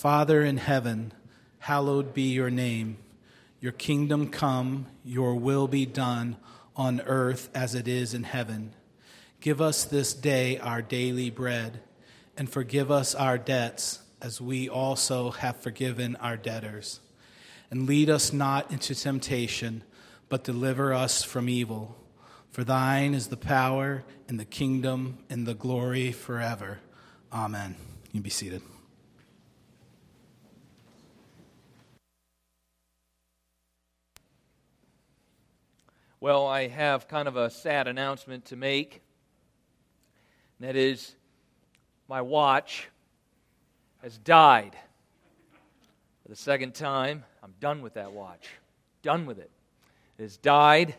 Father in heaven, hallowed be your name. Your kingdom come, your will be done on earth as it is in heaven. Give us this day our daily bread, and forgive us our debts as we also have forgiven our debtors. And lead us not into temptation, but deliver us from evil. For thine is the power, and the kingdom, and the glory forever. Amen. You be seated. Well, I have kind of a sad announcement to make. And that is, my watch has died. For the second time, I'm done with that watch. Done with it. It has died,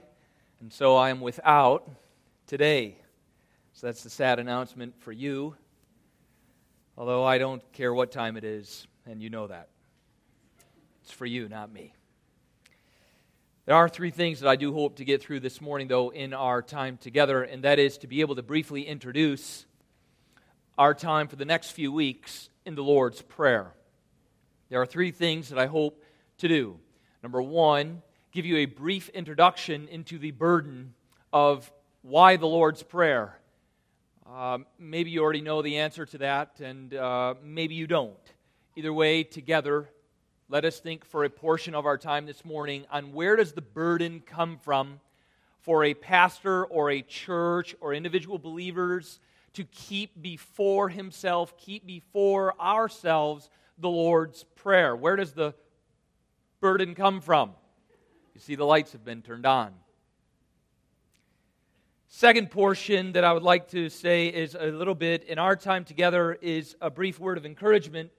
and so I am without today. So that's the sad announcement for you. Although I don't care what time it is, and you know that. It's for you, not me. There are three things that I do hope to get through this morning, though, in our time together, and that is to be able to briefly introduce our time for the next few weeks in the Lord's Prayer. There are three things that I hope to do. Number one, give you a brief introduction into the burden of why the Lord's Prayer. Uh, maybe you already know the answer to that, and uh, maybe you don't. Either way, together, let us think for a portion of our time this morning on where does the burden come from for a pastor or a church or individual believers to keep before himself, keep before ourselves the Lord's Prayer. Where does the burden come from? You see, the lights have been turned on. Second portion that I would like to say is a little bit in our time together is a brief word of encouragement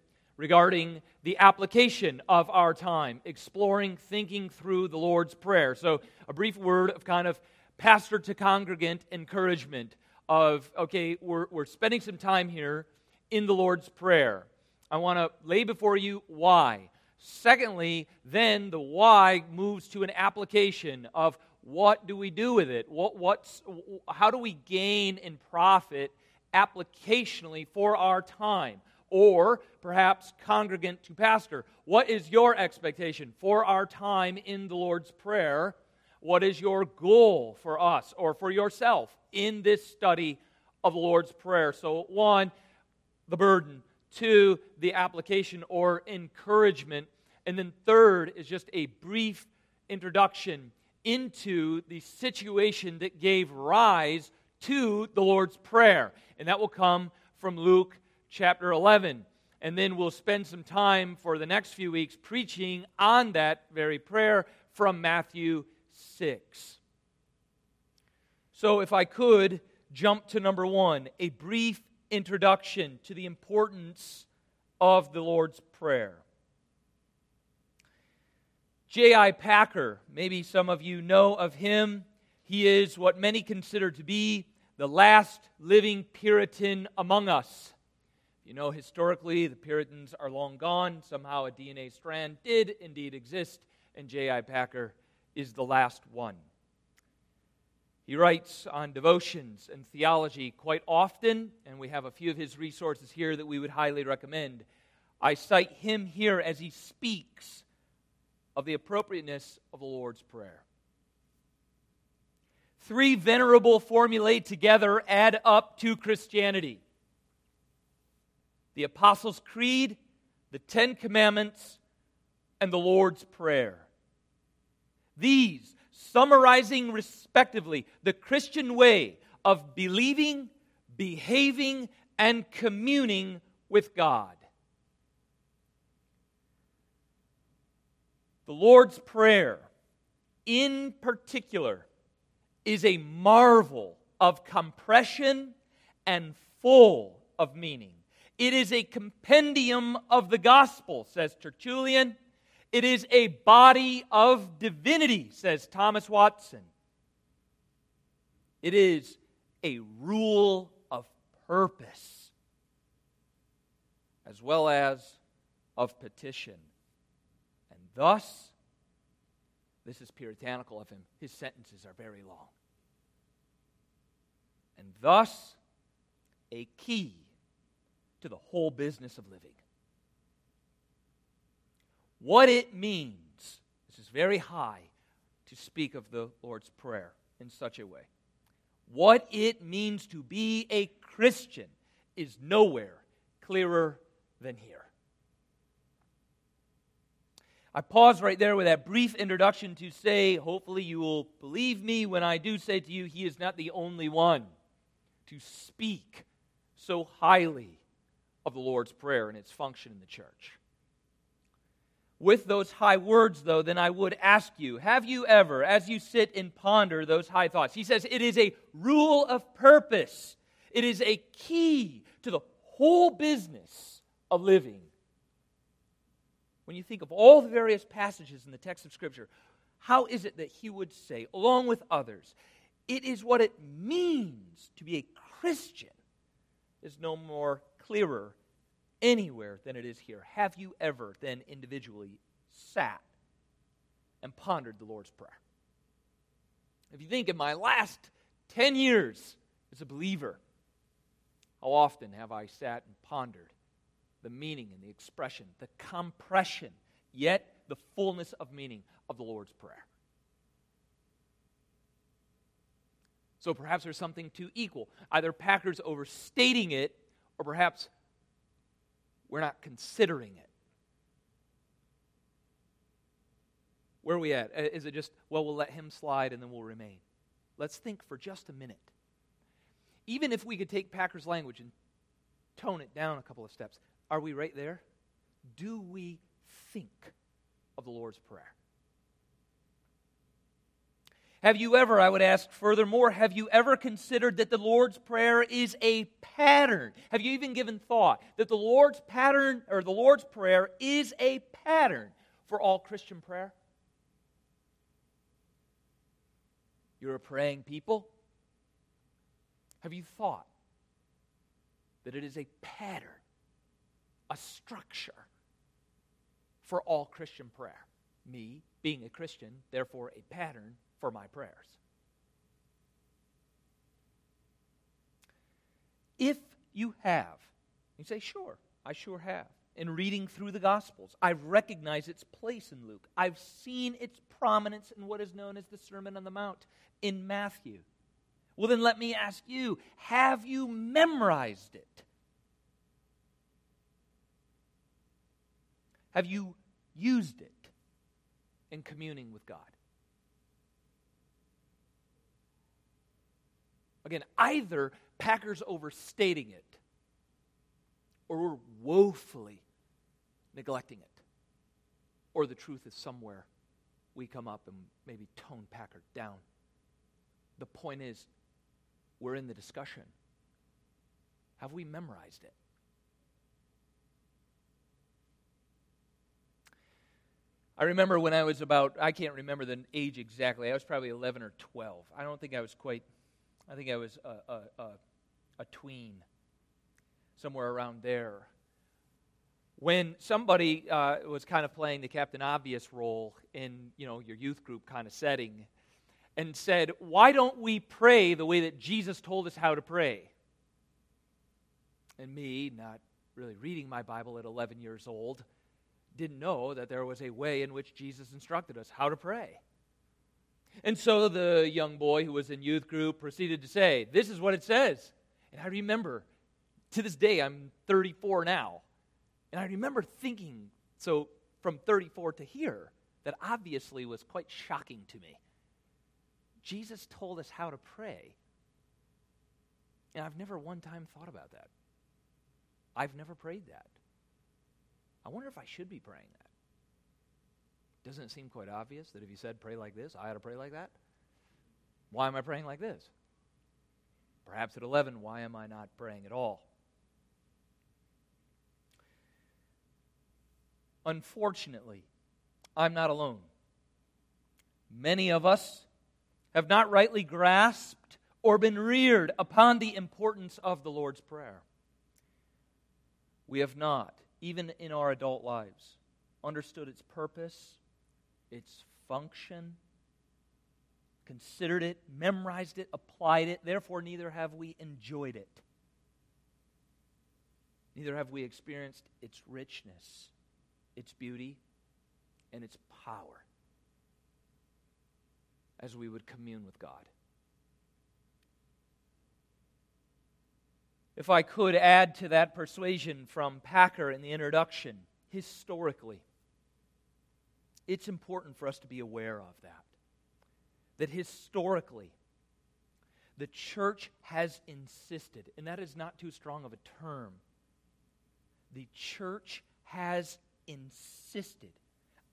regarding the application of our time, exploring, thinking through the Lord's Prayer. So, a brief word of kind of pastor to congregant encouragement of, okay, we're, we're spending some time here in the Lord's Prayer. I want to lay before you why. Secondly, then the why moves to an application of what do we do with it? What, what's, how do we gain and profit applicationally for our time? Or perhaps congregant to pastor. What is your expectation for our time in the Lord's Prayer? What is your goal for us or for yourself in this study of the Lord's Prayer? So, one, the burden. Two, the application or encouragement. And then, third is just a brief introduction into the situation that gave rise to the Lord's Prayer. And that will come from Luke chapter 11. And then we'll spend some time for the next few weeks preaching on that very prayer from Matthew 6. So, if I could jump to number one, a brief introduction to the importance of the Lord's Prayer. J.I. Packer, maybe some of you know of him. He is what many consider to be the last living Puritan among us. You know, historically, the Puritans are long gone. Somehow a DNA strand did indeed exist, and J.I. Packer is the last one. He writes on devotions and theology quite often, and we have a few of his resources here that we would highly recommend. I cite him here as he speaks of the appropriateness of the Lord's Prayer. Three venerable formulae together add up to Christianity the Apostles' Creed, the Ten Commandments, and the Lord's Prayer. These, summarizing respectively the Christian way of believing, behaving, and communing with God. The Lord's Prayer, in particular, is a marvel of compression and full of meaning. It is a compendium of the gospel, says Tertullian. It is a body of divinity, says Thomas Watson. It is a rule of purpose, as well as of petition. And thus, this is puritanical of him, his sentences are very long. And thus, a key to the whole business of living. what it means. This is very high to speak of the Lord's Prayer in such a way. What it means to be a Christian is nowhere clearer than here. I pause right there with that brief introduction to say, hopefully, you will believe me when I do say to you, He is not the only one to speak so highly of the Lord's Prayer and its function in the church. With those high words, though, then I would ask you have you ever, as you sit and ponder those high thoughts, he says it is a rule of purpose, it is a key to the whole business of living when you think of all the various passages in the text of Scripture, how is it that he would say, along with others, it is what it means to be a Christian is no more clearer anywhere than it is here. Have you ever then individually sat and pondered the Lord's Prayer? If you think in my last 10 years as a believer, how often have I sat and pondered the meaning and the expression, the compression, yet the fullness of meaning of the Lord's Prayer. So perhaps there's something to equal. Either Packer's overstating it, or perhaps we're not considering it. Where are we at? Uh, is it just, well, we'll let him slide and then we'll remain? Let's think for just a minute. Even if we could take Packer's language and tone it down a couple of steps, are we right there? Do we think of the Lord's Prayer? Have you ever, I would ask furthermore, have you ever considered that the Lord's Prayer is a pattern? Have you even given thought that the Lord's pattern or the Lord's Prayer is a pattern for all Christian prayer? You're a praying people. Have you thought that it is a pattern a structure for all Christian prayer. Me, being a Christian, therefore a pattern for my prayers. If you have, you say, sure, I sure have. In reading through the Gospels, I've recognized its place in Luke. I've seen its prominence in what is known as the Sermon on the Mount in Matthew. Well, then let me ask you have you memorized it? Have you used it in communing with God? Again, either Packer's overstating it or we're woefully neglecting it. Or the truth is somewhere we come up and maybe tone Packer down. The point is, we're in the discussion. Have we memorized it? I remember when I was about, I can't remember the age exactly. I was probably 11 or 12. I don't think I was quite, I think I was a, a, a, a tween, somewhere around there. When somebody uh, was kind of playing the Captain Obvious role in, you know, your youth group kind of setting and said, why don't we pray the way that Jesus told us how to pray? And me, not really reading my Bible at 11 years old, didn't know that there was a way in which Jesus instructed us how to pray. And so the young boy who was in youth group proceeded to say, This is what it says. And I remember, to this day, I'm 34 now. And I remember thinking, so from 34 to here, that obviously was quite shocking to me. Jesus told us how to pray. And I've never one time thought about that. I've never prayed that. I wonder if I should be praying that. Doesn't it seem quite obvious that if you said pray like this, I ought to pray like that? Why am I praying like this? Perhaps at 11, why am I not praying at all? Unfortunately, I'm not alone. Many of us have not rightly grasped or been reared upon the importance of the Lord's Prayer. We have not even in our adult lives, understood its purpose, its function, considered it, memorized it, applied it. Therefore, neither have we enjoyed it. Neither have we experienced its richness, its beauty, and its power as we would commune with God. If I could add to that persuasion from Packer in the introduction, historically, it's important for us to be aware of that. That historically, the church has insisted, and that is not too strong of a term. The church has insisted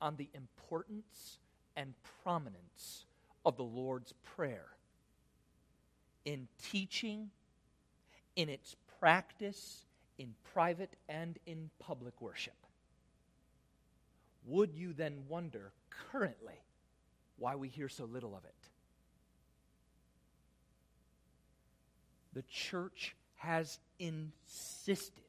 on the importance and prominence of the Lord's Prayer in teaching, in its practice, in private and in public worship. Would you then wonder currently why we hear so little of it? The church has insisted.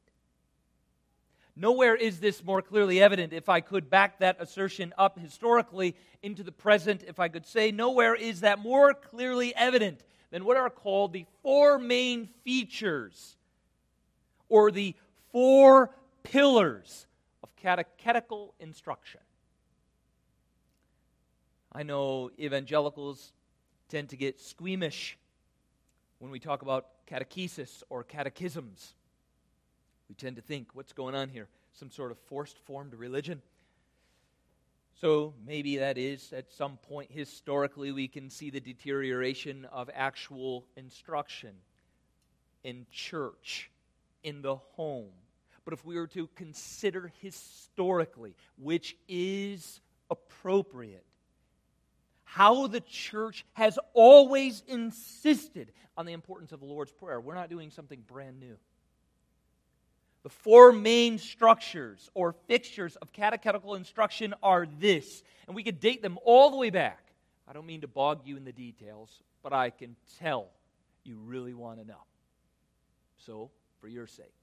Nowhere is this more clearly evident. If I could back that assertion up historically into the present, if I could say, nowhere is that more clearly evident than what are called the four main features or the four pillars catechetical instruction. I know evangelicals tend to get squeamish when we talk about catechesis or catechisms. We tend to think, what's going on here? Some sort of forced formed religion? So maybe that is at some point historically we can see the deterioration of actual instruction in church, in the home. But if we were to consider historically, which is appropriate, how the church has always insisted on the importance of the Lord's Prayer, we're not doing something brand new. The four main structures or fixtures of catechetical instruction are this, and we could date them all the way back. I don't mean to bog you in the details, but I can tell you really want to know. So, for your sake,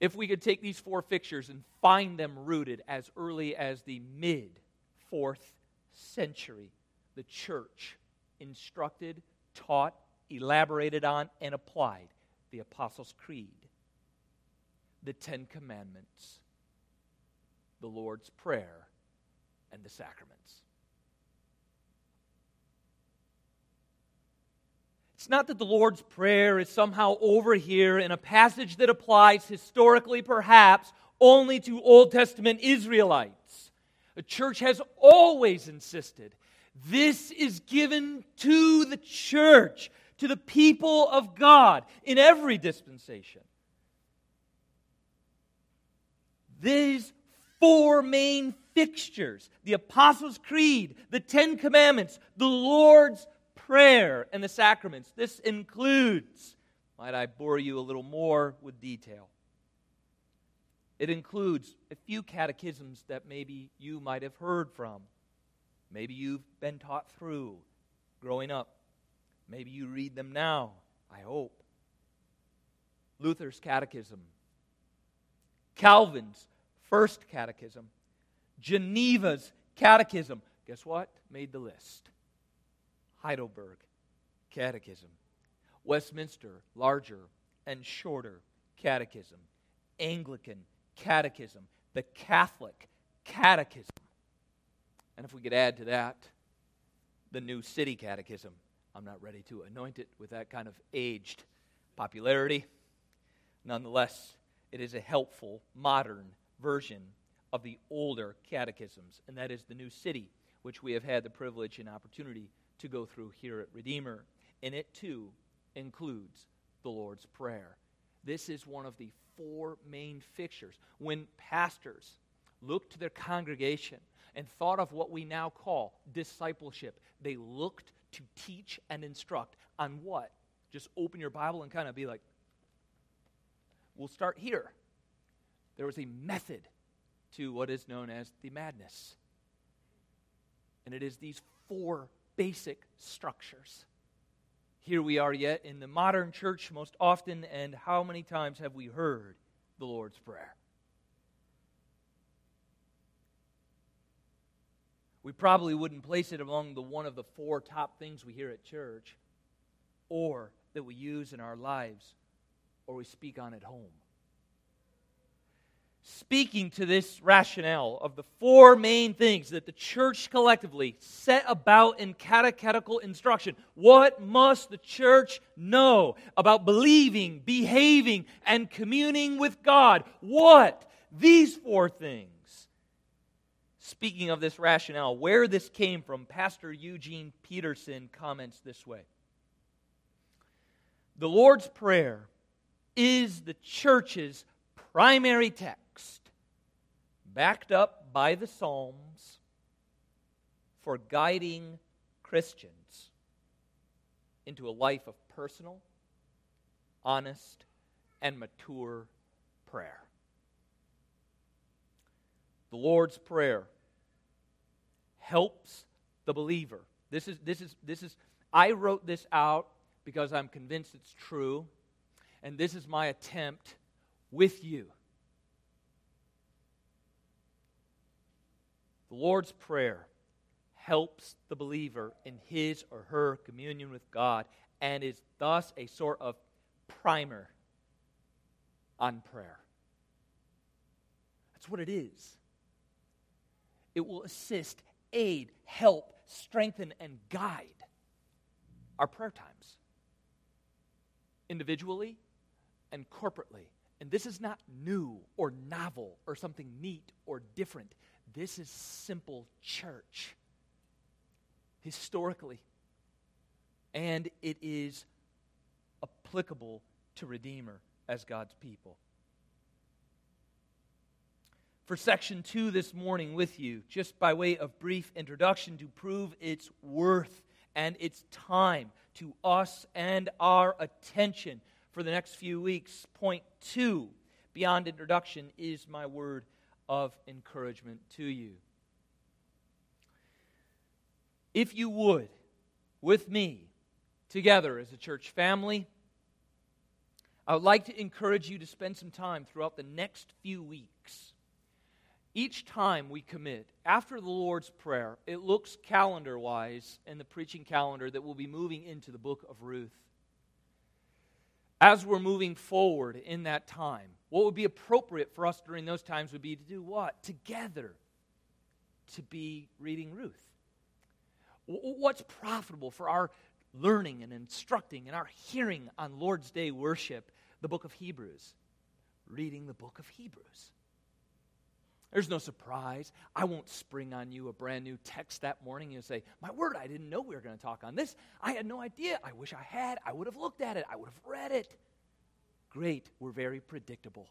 if we could take these four fixtures and find them rooted as early as the mid fourth century, the church instructed, taught, elaborated on, and applied the Apostles' Creed, the Ten Commandments, the Lord's Prayer, and the sacraments. It's not that the Lord's Prayer is somehow over here in a passage that applies historically, perhaps, only to Old Testament Israelites. The church has always insisted this is given to the church to the people of God in every dispensation. These four main fixtures the Apostles' Creed, the Ten Commandments, the Lord's Prayer, and the sacraments. This includes, might I bore you a little more with detail? It includes a few catechisms that maybe you might have heard from. Maybe you've been taught through growing up. Maybe you read them now, I hope. Luther's Catechism, Calvin's First Catechism, Geneva's Catechism. Guess what? Made the list. Heidelberg Catechism, Westminster, larger and shorter Catechism, Anglican Catechism, the Catholic Catechism. And if we could add to that, the New City Catechism. I'm not ready to anoint it with that kind of aged popularity. Nonetheless, it is a helpful, modern version of the older catechisms, and that is the New City, which we have had the privilege and opportunity to go through here at Redeemer. And it too includes the Lord's Prayer. This is one of the four main fixtures. When pastors looked to their congregation and thought of what we now call discipleship, they looked to teach and instruct on what? Just open your Bible and kind of be like, we'll start here. There was a method to what is known as the madness. And it is these four basic structures. Here we are yet in the modern church most often, and how many times have we heard the Lord's Prayer? we probably wouldn't place it among the one of the four top things we hear at church or that we use in our lives or we speak on at home. Speaking to this rationale of the four main things that the church collectively set about in catechetical instruction. What must the church know about believing, behaving, and communing with God? What? These four things. Speaking of this rationale, where this came from, Pastor Eugene Peterson comments this way The Lord's Prayer is the church's primary text backed up by the Psalms for guiding Christians into a life of personal, honest, and mature prayer. The Lord's Prayer helps the believer. This is, this is, this is, I wrote this out because I'm convinced it's true, and this is my attempt with you The Lord's Prayer helps the believer in his or her communion with God and is thus a sort of primer on prayer. That's what it is. It will assist, aid, help, strengthen, and guide our prayer times, individually and corporately. And this is not new or novel or something neat or different. This is simple church historically, and it is applicable to Redeemer as God's people. For section two this morning with you, just by way of brief introduction to prove its worth and its time to us and our attention for the next few weeks. Point two, beyond introduction, is my word of encouragement to you. If you would, with me, together as a church family, I would like to encourage you to spend some time throughout the next few weeks. Each time we commit, after the Lord's Prayer, it looks calendar wise in the preaching calendar that we'll be moving into the book of Ruth. As we're moving forward in that time, what would be appropriate for us during those times would be to do what? Together, to be reading Ruth. What's profitable for our learning and instructing and our hearing on Lord's Day worship? The book of Hebrews. Reading the book of Hebrews. There's no surprise. I won't spring on you a brand new text that morning and say, My word, I didn't know we were going to talk on this. I had no idea. I wish I had. I would have looked at it. I would have read it. Great, we're very predictable.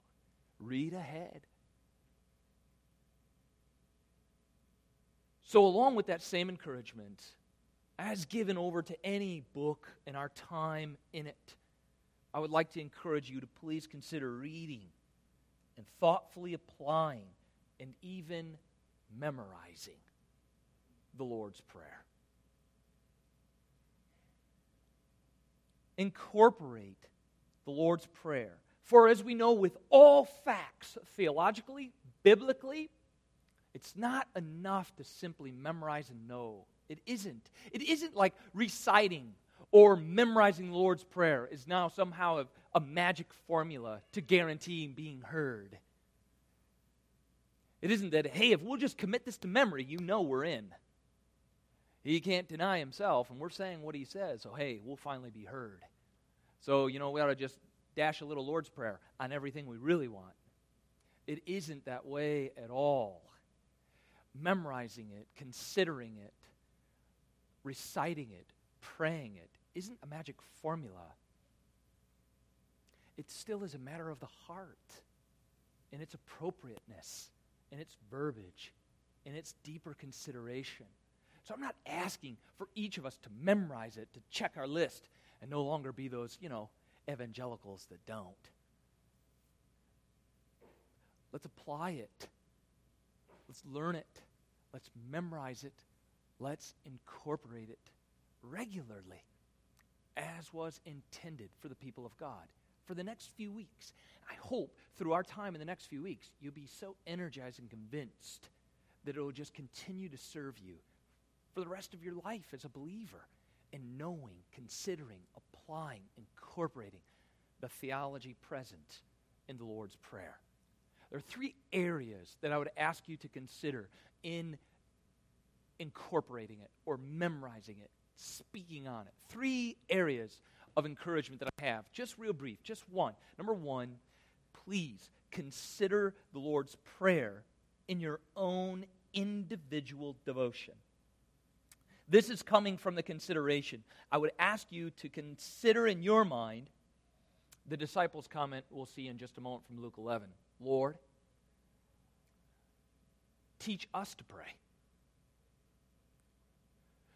Read ahead. So, along with that same encouragement, as given over to any book in our time in it, I would like to encourage you to please consider reading and thoughtfully applying and even memorizing the Lord's Prayer. Incorporate the Lord's Prayer. For as we know with all facts, theologically, biblically, it's not enough to simply memorize and know. It isn't. It isn't like reciting or memorizing the Lord's Prayer is now somehow a, a magic formula to guarantee being heard. It isn't that, hey, if we'll just commit this to memory, you know we're in. He can't deny himself, and we're saying what he says, so hey, we'll finally be heard. So, you know, we ought to just dash a little Lord's Prayer on everything we really want. It isn't that way at all. Memorizing it, considering it, reciting it, praying it isn't a magic formula. It still is a matter of the heart and its appropriateness and its verbiage and its deeper consideration. So I'm not asking for each of us to memorize it, to check our list, and no longer be those, you know, evangelicals that don't. Let's apply it. Let's learn it. Let's memorize it. Let's incorporate it regularly as was intended for the people of God for the next few weeks. I hope through our time in the next few weeks, you'll be so energized and convinced that it will just continue to serve you for the rest of your life as a believer in knowing, considering, applying, incorporating the theology present in the Lord's Prayer. There are three areas that I would ask you to consider in incorporating it or memorizing it, speaking on it. Three areas of encouragement that I have. Just real brief, just one. Number one, please consider the Lord's Prayer in your own individual devotion. This is coming from the consideration. I would ask you to consider in your mind the disciples' comment we'll see in just a moment from Luke 11 Lord, teach us to pray.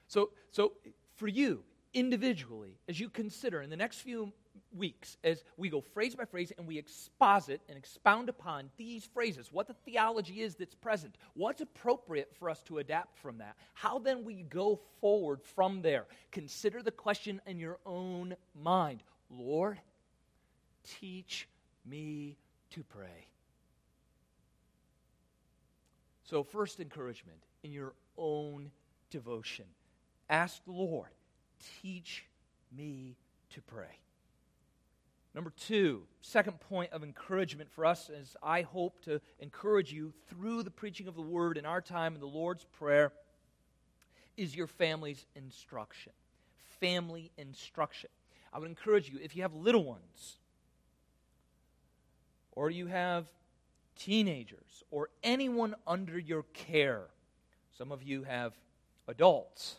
So, so for you, individually, as you consider in the next few weeks, as we go phrase by phrase and we exposit and expound upon these phrases, what the theology is that's present, what's appropriate for us to adapt from that, how then we go forward from there. Consider the question in your own mind Lord, teach me to pray. So, first encouragement in your own devotion. Ask the Lord, teach me to pray. Number two, second point of encouragement for us as I hope to encourage you through the preaching of the word in our time in the Lord's Prayer is your family's instruction. Family instruction. I would encourage you, if you have little ones, or you have teenagers, or anyone under your care, some of you have adults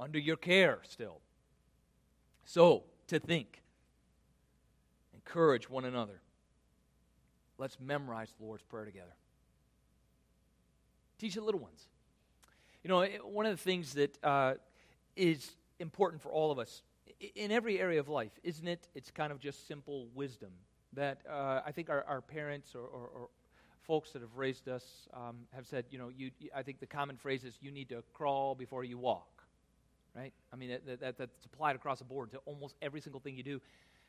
under your care still. So, to think, encourage one another. Let's memorize the Lord's Prayer together. Teach the little ones. You know, one of the things that uh, is important for all of us in every area of life, isn't it? It's kind of just simple wisdom that uh, I think our, our parents or, or, or, folks that have raised us um, have said, you know, you, I think the common phrase is you need to crawl before you walk right? I mean, that, that, that's applied across the board to almost every single thing you do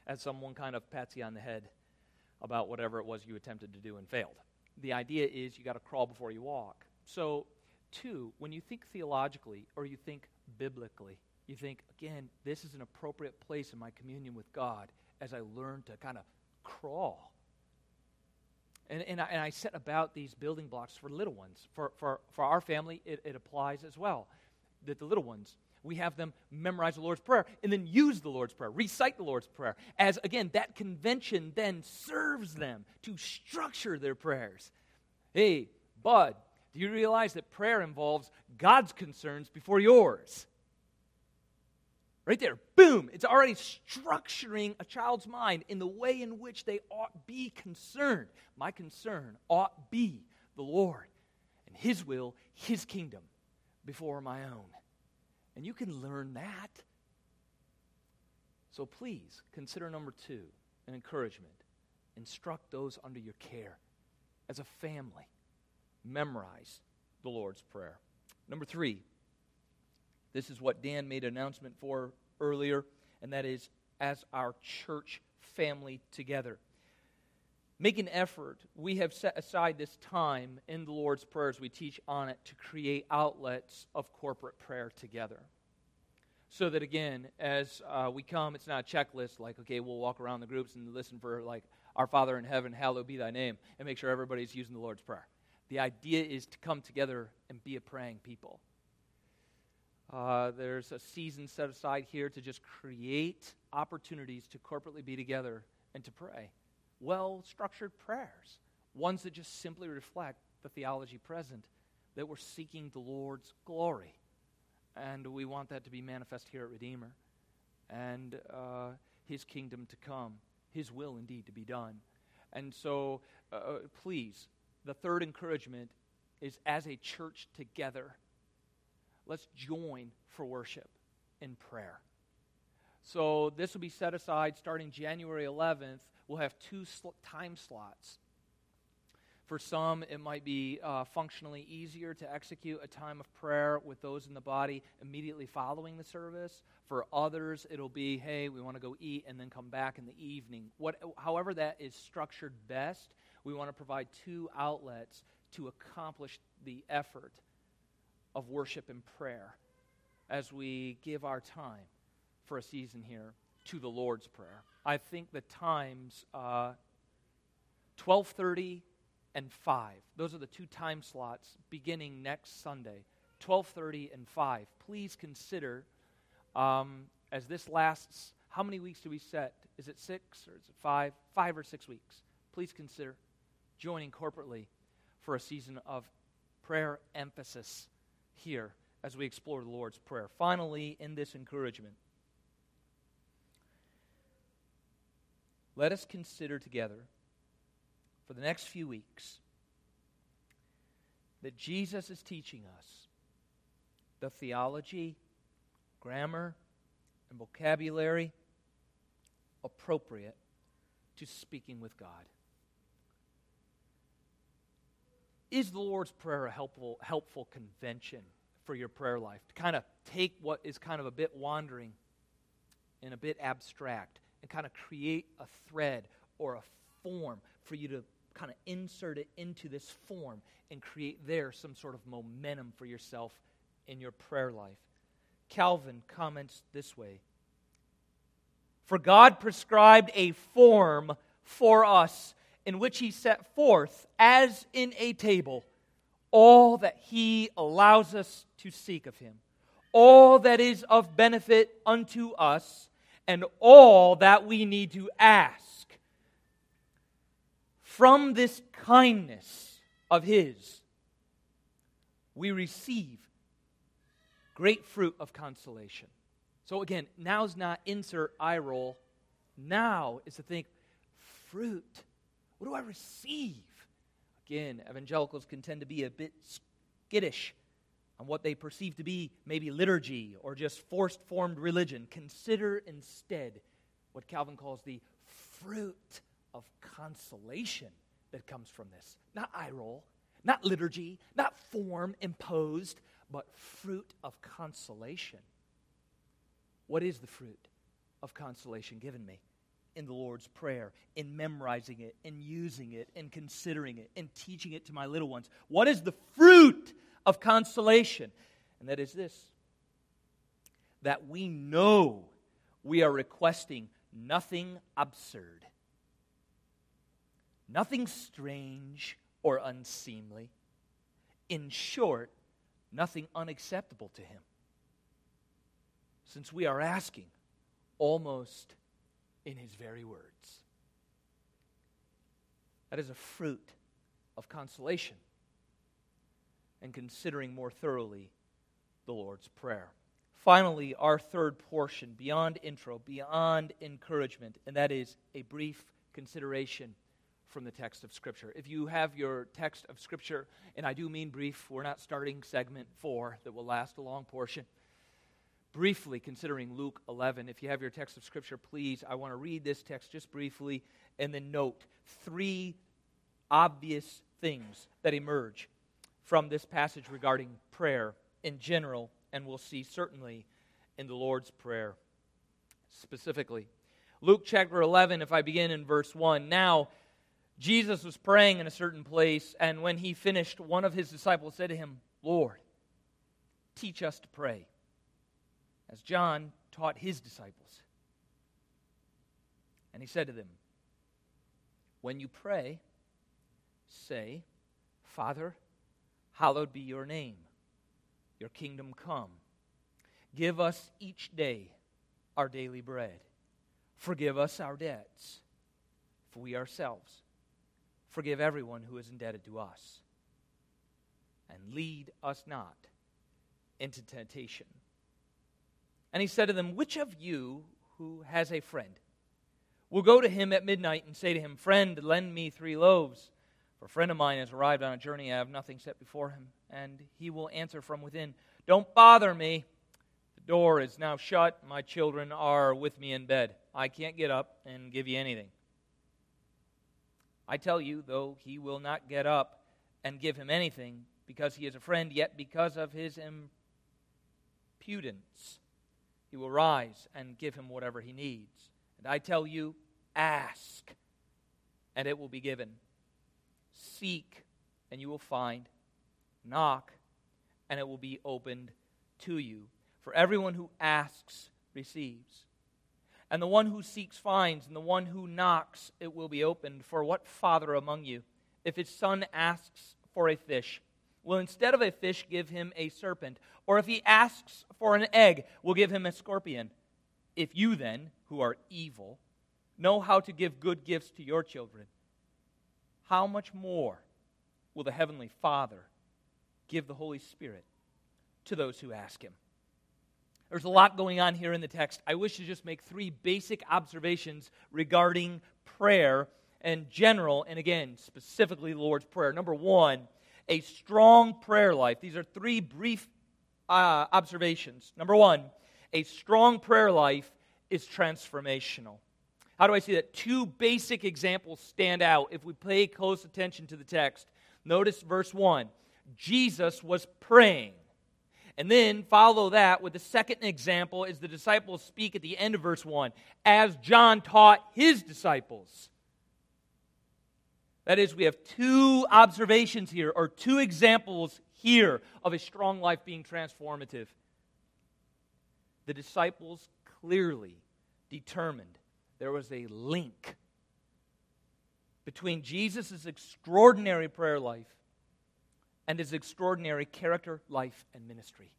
as someone kind of pats you on the head about whatever it was you attempted to do and failed. The idea is you got to crawl before you walk. So, two, when you think theologically or you think biblically, you think, again, this is an appropriate place in my communion with God as I learn to kind of crawl. And, and, I, and I set about these building blocks for little ones. For, for, for our family, it, it applies as well. That the little ones we have them memorize the Lord's Prayer and then use the Lord's Prayer, recite the Lord's Prayer, as again, that convention then serves them to structure their prayers. Hey, Bud, do you realize that prayer involves God's concerns before yours? Right there, boom, it's already structuring a child's mind in the way in which they ought be concerned. My concern ought be the Lord and His will, His kingdom before my own. And you can learn that. So please consider number two an encouragement. Instruct those under your care. As a family, memorize the Lord's Prayer. Number three, this is what Dan made an announcement for earlier, and that is as our church family together. Make an effort. We have set aside this time in the Lord's Prayer as we teach on it to create outlets of corporate prayer together. So that again as uh, we come it's not a checklist like okay we'll walk around the groups and listen for like our father in heaven hallowed be thy name and make sure everybody's using the lord's prayer. The idea is to come together and be a praying people. Uh, there's a season set aside here to just create opportunities to corporately be together and to pray well structured prayers ones that just simply reflect the theology present that we're seeking the lord's glory and we want that to be manifest here at Redeemer. And uh, His kingdom to come, His will indeed to be done. And so, uh, uh, please, the third encouragement is as a church together, let's join for worship in prayer. So, this will be set aside starting January 11th. We'll have two sl- time slots. For some, it might be uh, functionally easier to execute a time of prayer with those in the body immediately following the service. For others, it'll be, hey, we want to go eat and then come back in the evening. What, however, that is structured best, we want to provide two outlets to accomplish the effort of worship and prayer as we give our time for a season here to the Lord's Prayer. I think the times uh, 1230 and 5. Those are the two time slots beginning next Sunday, 12:30 and 5. Please consider um, as this lasts. How many weeks do we set? Is it six or is it five? Five or six weeks. Please consider joining corporately for a season of prayer emphasis here as we explore the Lord's Prayer. Finally, in this encouragement, let us consider together for the next few weeks that Jesus is teaching us the theology, grammar, and vocabulary appropriate to speaking with God. Is the Lord's Prayer a helpful, helpful convention for your prayer life? To kind of take what is kind of a bit wandering and a bit abstract and kind of create a thread or a form for you to kind of insert it into this form and create there some sort of momentum for yourself in your prayer life. Calvin comments this way For God prescribed a form for us in which he set forth, as in a table, all that he allows us to seek of him, all that is of benefit unto us, and all that we need to ask from this kindness of His, we receive great fruit of consolation. So again, now's not insert eye roll. Now is to think, fruit. What do I receive? Again, evangelicals can tend to be a bit skittish on what they perceive to be maybe liturgy or just forced formed religion. Consider instead what Calvin calls the fruit of consolation that comes from this. Not eye roll, not liturgy, not form imposed, but fruit of consolation. What is the fruit of consolation given me? In the Lord's Prayer, in memorizing it, in using it, in considering it, in teaching it to my little ones. What is the fruit of consolation? And that is this that we know we are requesting nothing absurd nothing strange or unseemly. In short, nothing unacceptable to him. Since we are asking almost in his very words. That is a fruit of consolation and considering more thoroughly the Lord's Prayer. Finally, our third portion, beyond intro, beyond encouragement, and that is a brief consideration from the text of Scripture. If you have your text of Scripture, and I do mean brief, we're not starting segment four that will last a long portion. Briefly considering Luke 11, if you have your text of Scripture, please, I want to read this text just briefly and then note three obvious things that emerge from this passage regarding prayer in general, and we'll see certainly in the Lord's Prayer specifically. Luke chapter 11, if I begin in verse 1. Now, Jesus was praying in a certain place, and when he finished, one of his disciples said to him, Lord, teach us to pray, as John taught his disciples. And he said to them, When you pray, say, Father, hallowed be your name, your kingdom come. Give us each day our daily bread. Forgive us our debts, for we ourselves Forgive everyone who is indebted to us. And lead us not into temptation. And he said to them, Which of you who has a friend will go to him at midnight and say to him, Friend, lend me three loaves? For a friend of mine has arrived on a journey, I have nothing set before him. And he will answer from within, Don't bother me. The door is now shut. My children are with me in bed. I can't get up and give you anything. I tell you, though he will not get up and give him anything because he is a friend, yet because of his impudence, he will rise and give him whatever he needs. And I tell you, ask, and it will be given. Seek, and you will find. Knock, and it will be opened to you. For everyone who asks receives and the one who seeks finds, and the one who knocks, it will be opened. For what father among you, if his son asks for a fish? Will instead of a fish give him a serpent? Or if he asks for an egg, will give him a scorpion? If you then, who are evil, know how to give good gifts to your children, how much more will the Heavenly Father give the Holy Spirit to those who ask Him? There's a lot going on here in the text. I wish to just make three basic observations regarding prayer and general, and again, specifically the Lord's Prayer. Number one, a strong prayer life. These are three brief uh, observations. Number one, a strong prayer life is transformational. How do I see that? Two basic examples stand out if we pay close attention to the text. Notice verse 1 Jesus was praying. And then follow that with the second example as the disciples speak at the end of verse 1, as John taught his disciples. That is, we have two observations here, or two examples here of a strong life being transformative. The disciples clearly determined there was a link between Jesus' extraordinary prayer life and his extraordinary character, life, and ministry.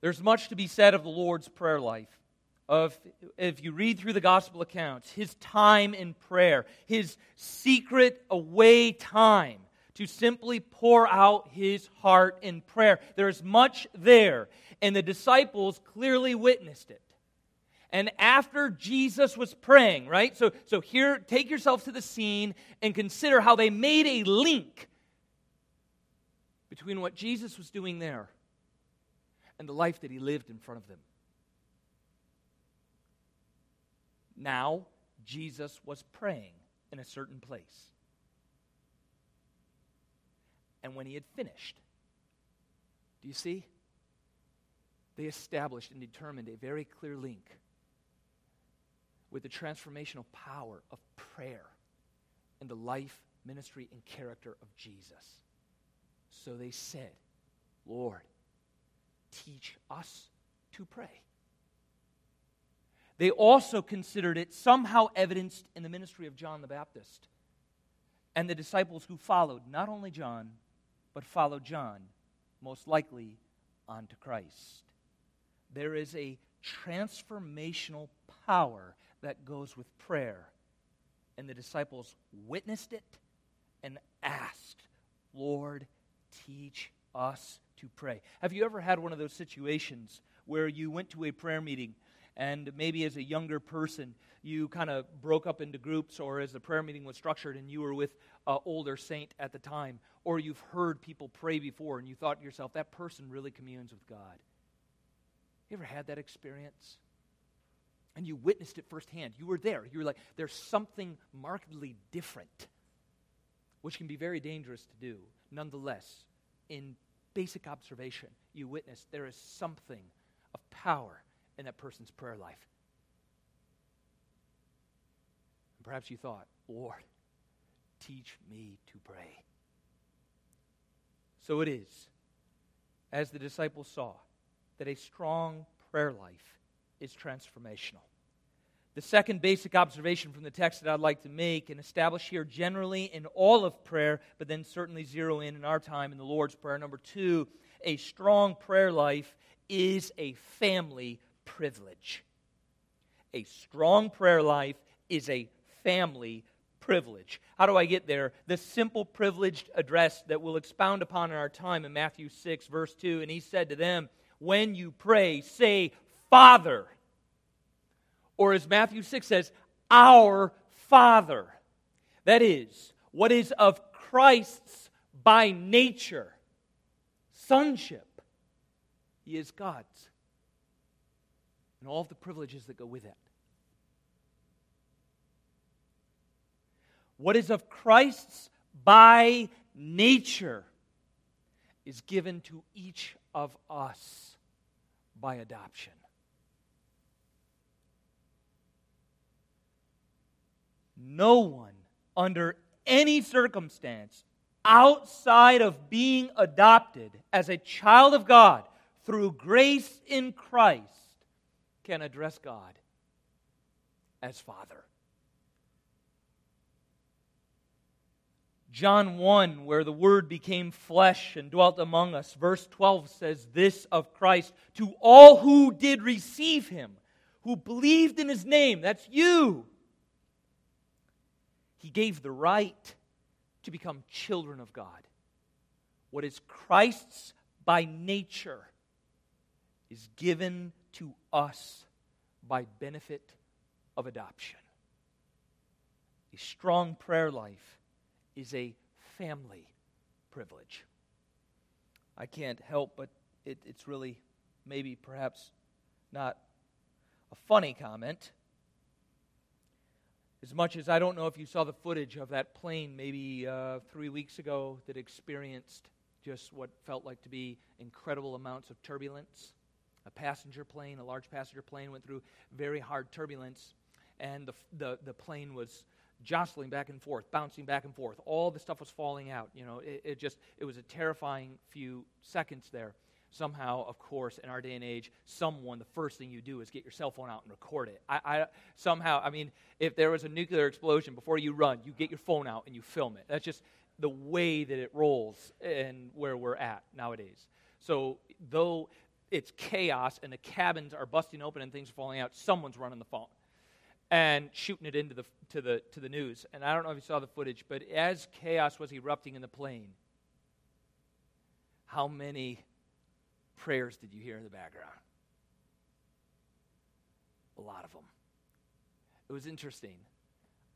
There's much to be said of the Lord's prayer life. Of if you read through the gospel accounts, his time in prayer, his secret away time to simply pour out his heart in prayer. There's much there, and the disciples clearly witnessed it. And after Jesus was praying, right? So, so here, take yourself to the scene and consider how they made a link between what Jesus was doing there and the life that he lived in front of them. Now, Jesus was praying in a certain place. And when he had finished, do you see? They established and determined a very clear link with the transformational power of prayer in the life, ministry, and character of Jesus. So they said, Lord, teach us to pray. They also considered it somehow evidenced in the ministry of John the Baptist and the disciples who followed, not only John, but followed John, most likely onto Christ. There is a transformational power that goes with prayer. And the disciples witnessed it and asked, Lord, teach us to pray. Have you ever had one of those situations where you went to a prayer meeting and maybe as a younger person you kind of broke up into groups or as the prayer meeting was structured and you were with an older saint at the time or you've heard people pray before and you thought to yourself that person really communes with god you ever had that experience and you witnessed it firsthand. You were there. You were like, there's something markedly different, which can be very dangerous to do. Nonetheless, in basic observation, you witness there is something of power in that person's prayer life. And perhaps you thought, Lord, teach me to pray. So it is, as the disciples saw, that a strong prayer life is transformational. The second basic observation from the text that I'd like to make and establish here generally in all of prayer, but then certainly zero in in our time in the Lord's Prayer. Number two, a strong prayer life is a family privilege. A strong prayer life is a family privilege. How do I get there? The simple privileged address that we'll expound upon in our time in Matthew 6, verse 2. And he said to them, When you pray, say, Father. Or as Matthew 6 says, our Father. That is, what is of Christ's by nature, sonship. He is God's. And all of the privileges that go with it. What is of Christ's by nature is given to each of us by adoption. No one under any circumstance outside of being adopted as a child of God through grace in Christ can address God as Father. John 1, where the Word became flesh and dwelt among us, verse 12 says this of Christ To all who did receive him, who believed in his name, that's you, he gave the right to become children of God. What is Christ's by nature is given to us by benefit of adoption. A strong prayer life is a family privilege. I can't help but it, it's really maybe perhaps not a funny comment. As much as I don't know if you saw the footage of that plane maybe uh, three weeks ago that experienced just what felt like to be incredible amounts of turbulence. A passenger plane, a large passenger plane, went through very hard turbulence, and the, the, the plane was jostling back and forth, bouncing back and forth. All the stuff was falling out. You know, it, it, just it was a terrifying few seconds there. Somehow, of course, in our day and age, someone the first thing you do is get your cell phone out and record it. I, I somehow, I mean, if there was a nuclear explosion before you run, you get your phone out and you film it. That's just the way that it rolls and where we're at nowadays. So though it's chaos and the cabins are busting open and things are falling out, someone's running the phone and shooting it into the to the to the news. And I don't know if you saw the footage, but as chaos was erupting in the plane, how many prayers did you hear in the background? A lot of them. It was interesting.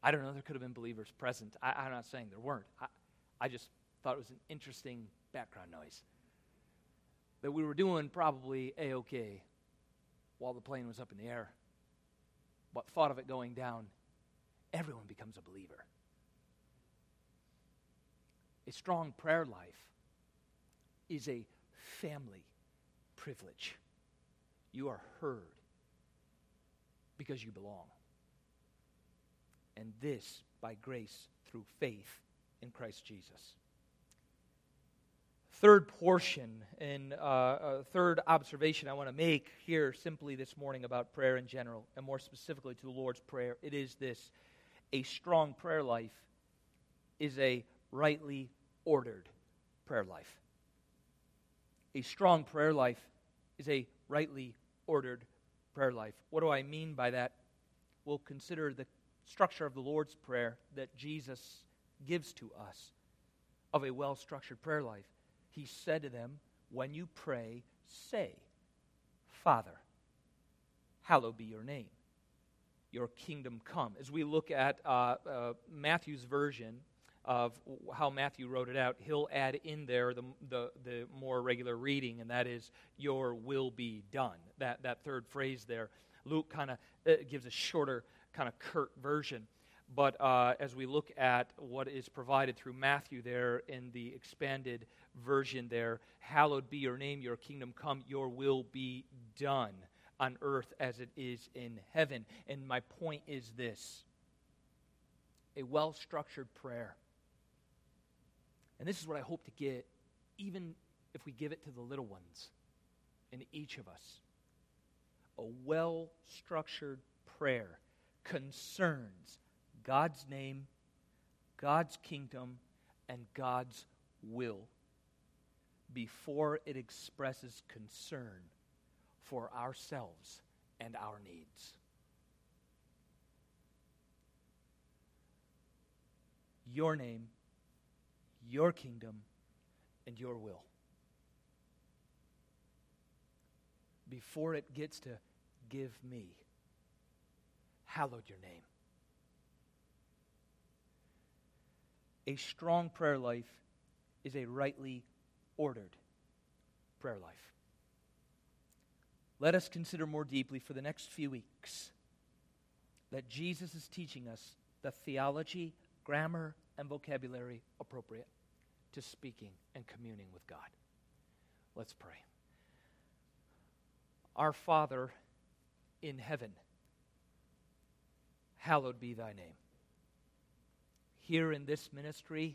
I don't know, there could have been believers present. I, am not saying there weren't. I, I just thought it was an interesting background noise. That we were doing probably A OK while the plane was up in the air but thought of it going down, everyone becomes a believer. A strong prayer life is a family privilege. You are heard because you belong. And this by grace through faith in Christ Jesus third portion and uh, third observation I want to make here simply this morning about prayer in general, and more specifically to the Lord's Prayer. It is this a strong prayer life is a rightly ordered prayer life. A strong prayer life is a rightly ordered prayer life. What do I mean by that? We'll consider the structure of the Lord's Prayer that Jesus gives to us of a well structured prayer life he said to them, When you pray, say, Father, hallowed be your name. Your kingdom come. As we look at uh, uh, Matthew's version of how Matthew wrote it out, he'll add in there the, the, the more regular reading, and that is, Your will be done. That, that third phrase there. Luke kind of uh, gives a shorter, kind of curt version. But uh, as we look at what is provided through Matthew there in the expanded version there, hallowed be your name, your kingdom come, your will be done on earth as it is in heaven. And my point is this a well structured prayer. And this is what I hope to get, even if we give it to the little ones in each of us. A well structured prayer concerns God's name, God's kingdom, and God's will before it expresses concern for ourselves and our needs. Your name, your kingdom, and your will. Before it gets to give me, hallowed your name. A strong prayer life is a rightly ordered prayer life. Let us consider more deeply for the next few weeks that Jesus is teaching us the theology, grammar, and vocabulary appropriate to speaking and communing with God. Let's pray. Our Father in heaven, hallowed be thy name here in this ministry,